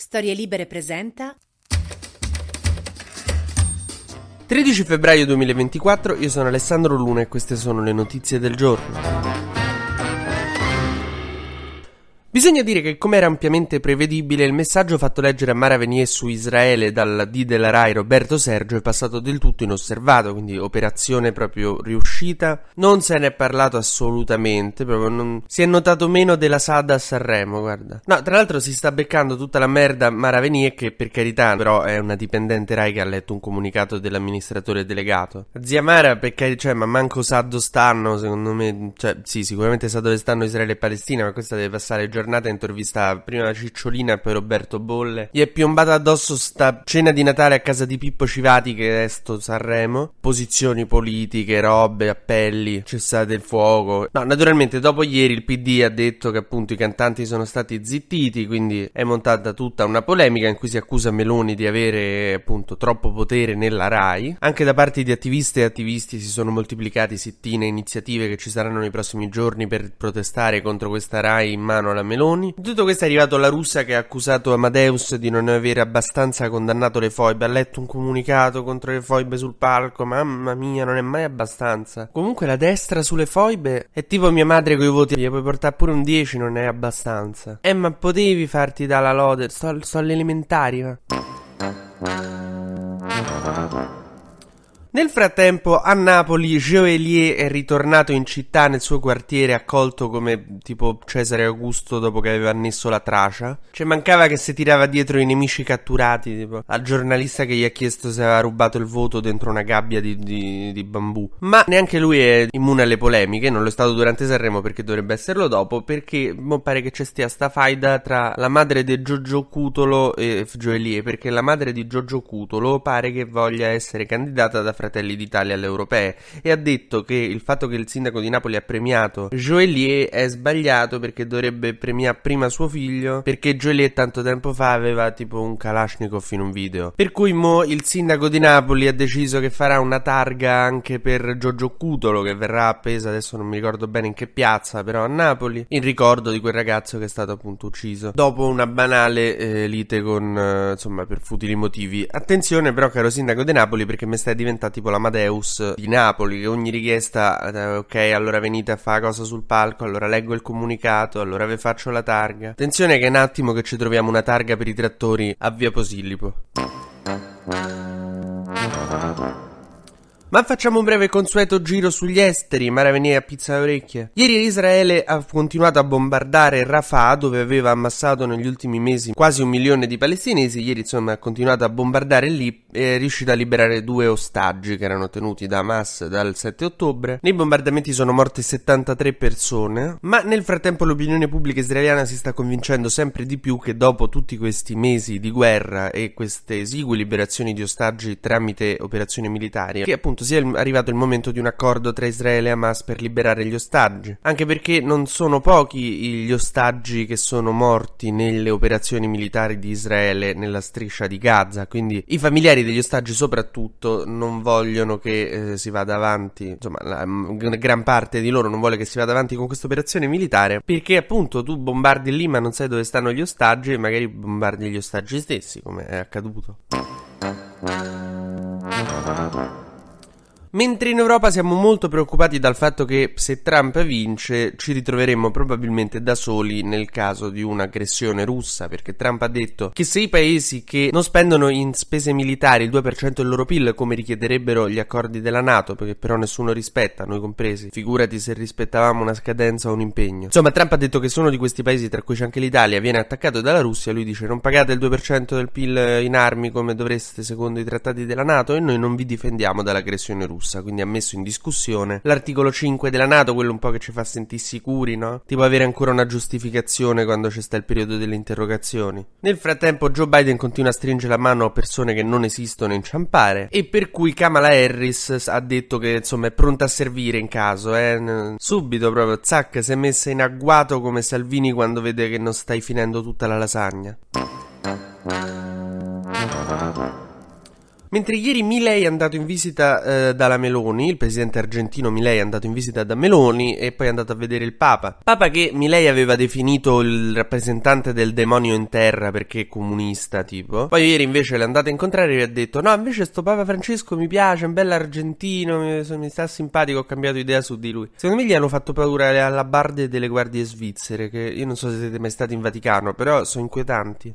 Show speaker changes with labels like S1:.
S1: Storie Libere presenta
S2: 13 febbraio 2024, io sono Alessandro Luna e queste sono le notizie del giorno. Bisogna dire che, come era ampiamente prevedibile, il messaggio fatto leggere a Mara Venier su Israele dal D della RAI Roberto Sergio è passato del tutto inosservato, quindi operazione proprio riuscita. Non se ne è parlato assolutamente, proprio non... si è notato meno della Sada a Sanremo, guarda. No, tra l'altro si sta beccando tutta la merda Mara Venier che, per carità, però è una dipendente RAI che ha letto un comunicato dell'amministratore delegato. Zia Mara, perché, cioè, ma manco sa dove stanno, secondo me, cioè, sì, sicuramente sa dove stanno Israele e Palestina, ma questa deve passare giornata giornata intervista prima Cicciolina e poi Roberto Bolle. Gli è piombata addosso sta cena di Natale a casa di Pippo Civati che è sto Sanremo. Posizioni politiche, robe, appelli, cessate il fuoco. No, naturalmente dopo ieri il PD ha detto che appunto i cantanti sono stati zittiti, quindi è montata tutta una polemica in cui si accusa Meloni di avere appunto troppo potere nella RAI. Anche da parte di attiviste e attivisti si sono moltiplicati sittine e iniziative che ci saranno nei prossimi giorni per protestare contro questa RAI in mano alla Meloni. Tutto questo è arrivato la russa che ha accusato Amadeus di non avere abbastanza condannato le foibe. Ha letto un comunicato contro le foibe sul palco. Mamma mia, non è mai abbastanza. Comunque la destra sulle foibe è tipo mia madre con i voti. Gli puoi portare pure un 10, non è abbastanza. Eh, ma potevi farti dalla lode. Sto, sto all'elementari, va. Nel frattempo a Napoli Joelier è ritornato in città nel suo quartiere accolto come tipo Cesare Augusto dopo che aveva annesso la Tracia. Cioè mancava che si tirava dietro i nemici catturati, tipo al giornalista che gli ha chiesto se aveva rubato il voto dentro una gabbia di, di, di bambù. Ma neanche lui è immune alle polemiche, non lo è stato durante Sanremo perché dovrebbe esserlo dopo, perché mo pare che c'è stia sta faida tra la madre di Giorgio Cutolo e Joelier, perché la madre di Giorgio Cutolo pare che voglia essere candidata da Fratelli d'Italia alle europee e ha detto che il fatto che il sindaco di Napoli ha premiato Joelier è sbagliato perché dovrebbe premiare prima suo figlio perché Joelier tanto tempo fa aveva tipo un Kalashnikov in un video. Per cui mo il sindaco di Napoli ha deciso che farà una targa anche per Giorgio Cutolo che verrà appesa adesso non mi ricordo bene in che piazza però a Napoli in ricordo di quel ragazzo che è stato appunto ucciso dopo una banale eh, lite con eh, insomma per futili motivi. Attenzione però caro sindaco di Napoli perché mi stai diventando tipo l'Amadeus di Napoli, che ogni richiesta, eh, ok, allora venite a fare cosa sul palco, allora leggo il comunicato, allora vi faccio la targa. Attenzione che è un attimo che ci troviamo una targa per i trattori a via Posillipo. Ma facciamo un breve consueto giro sugli esteri, Mara Venier a pizza alle orecchie. Ieri Israele ha continuato a bombardare Rafah, dove aveva ammassato negli ultimi mesi quasi un milione di palestinesi. Ieri, insomma, ha continuato a bombardare lì e è riuscita a liberare due ostaggi che erano tenuti da Hamas dal 7 ottobre. Nei bombardamenti sono morte 73 persone, ma nel frattempo l'opinione pubblica israeliana si sta convincendo sempre di più che dopo tutti questi mesi di guerra e queste esigue liberazioni di ostaggi tramite operazioni militari, che appunto sia arrivato il momento di un accordo tra Israele e Hamas per liberare gli ostaggi. Anche perché non sono pochi gli ostaggi che sono morti nelle operazioni militari di Israele nella striscia di Gaza, quindi i familiari degli ostaggi soprattutto non vogliono che eh, si vada avanti, insomma la gran parte di loro non vuole che si vada avanti con questa operazione militare perché appunto tu bombardi lì ma non sai dove stanno gli ostaggi e magari bombardi gli ostaggi stessi come è accaduto. Mentre in Europa siamo molto preoccupati dal fatto che se Trump vince ci ritroveremo probabilmente da soli nel caso di un'aggressione russa, perché Trump ha detto che se i paesi che non spendono in spese militari il 2% del loro PIL come richiederebbero gli accordi della Nato, perché però nessuno rispetta, noi compresi, figurati se rispettavamo una scadenza o un impegno. Insomma, Trump ha detto che se uno di questi paesi, tra cui c'è anche l'Italia, viene attaccato dalla Russia, lui dice non pagate il 2% del PIL in armi come dovreste secondo i trattati della Nato e noi non vi difendiamo dall'aggressione russa russa, quindi ha messo in discussione l'articolo 5 della Nato, quello un po' che ci fa sentire sicuri, no? Tipo avere ancora una giustificazione quando c'è sta il periodo delle interrogazioni. Nel frattempo Joe Biden continua a stringere la mano a persone che non esistono in ciampare e per cui Kamala Harris ha detto che insomma è pronta a servire in caso, eh? Subito proprio, zac, si è messa in agguato come Salvini quando vede che non stai finendo tutta la lasagna. Mentre ieri Milei è andato in visita eh, dalla Meloni, il presidente argentino Milei è andato in visita da Meloni e poi è andato a vedere il Papa. Papa che Milei aveva definito il rappresentante del demonio in terra perché è comunista, tipo. Poi ieri invece l'è andato a incontrare e gli ha detto: No, invece sto Papa Francesco mi piace, è un bel argentino, mi, mi sta simpatico, ho cambiato idea su di lui. Secondo me gli hanno fatto paura alla barde delle guardie svizzere, che io non so se siete mai stati in Vaticano, però sono inquietanti.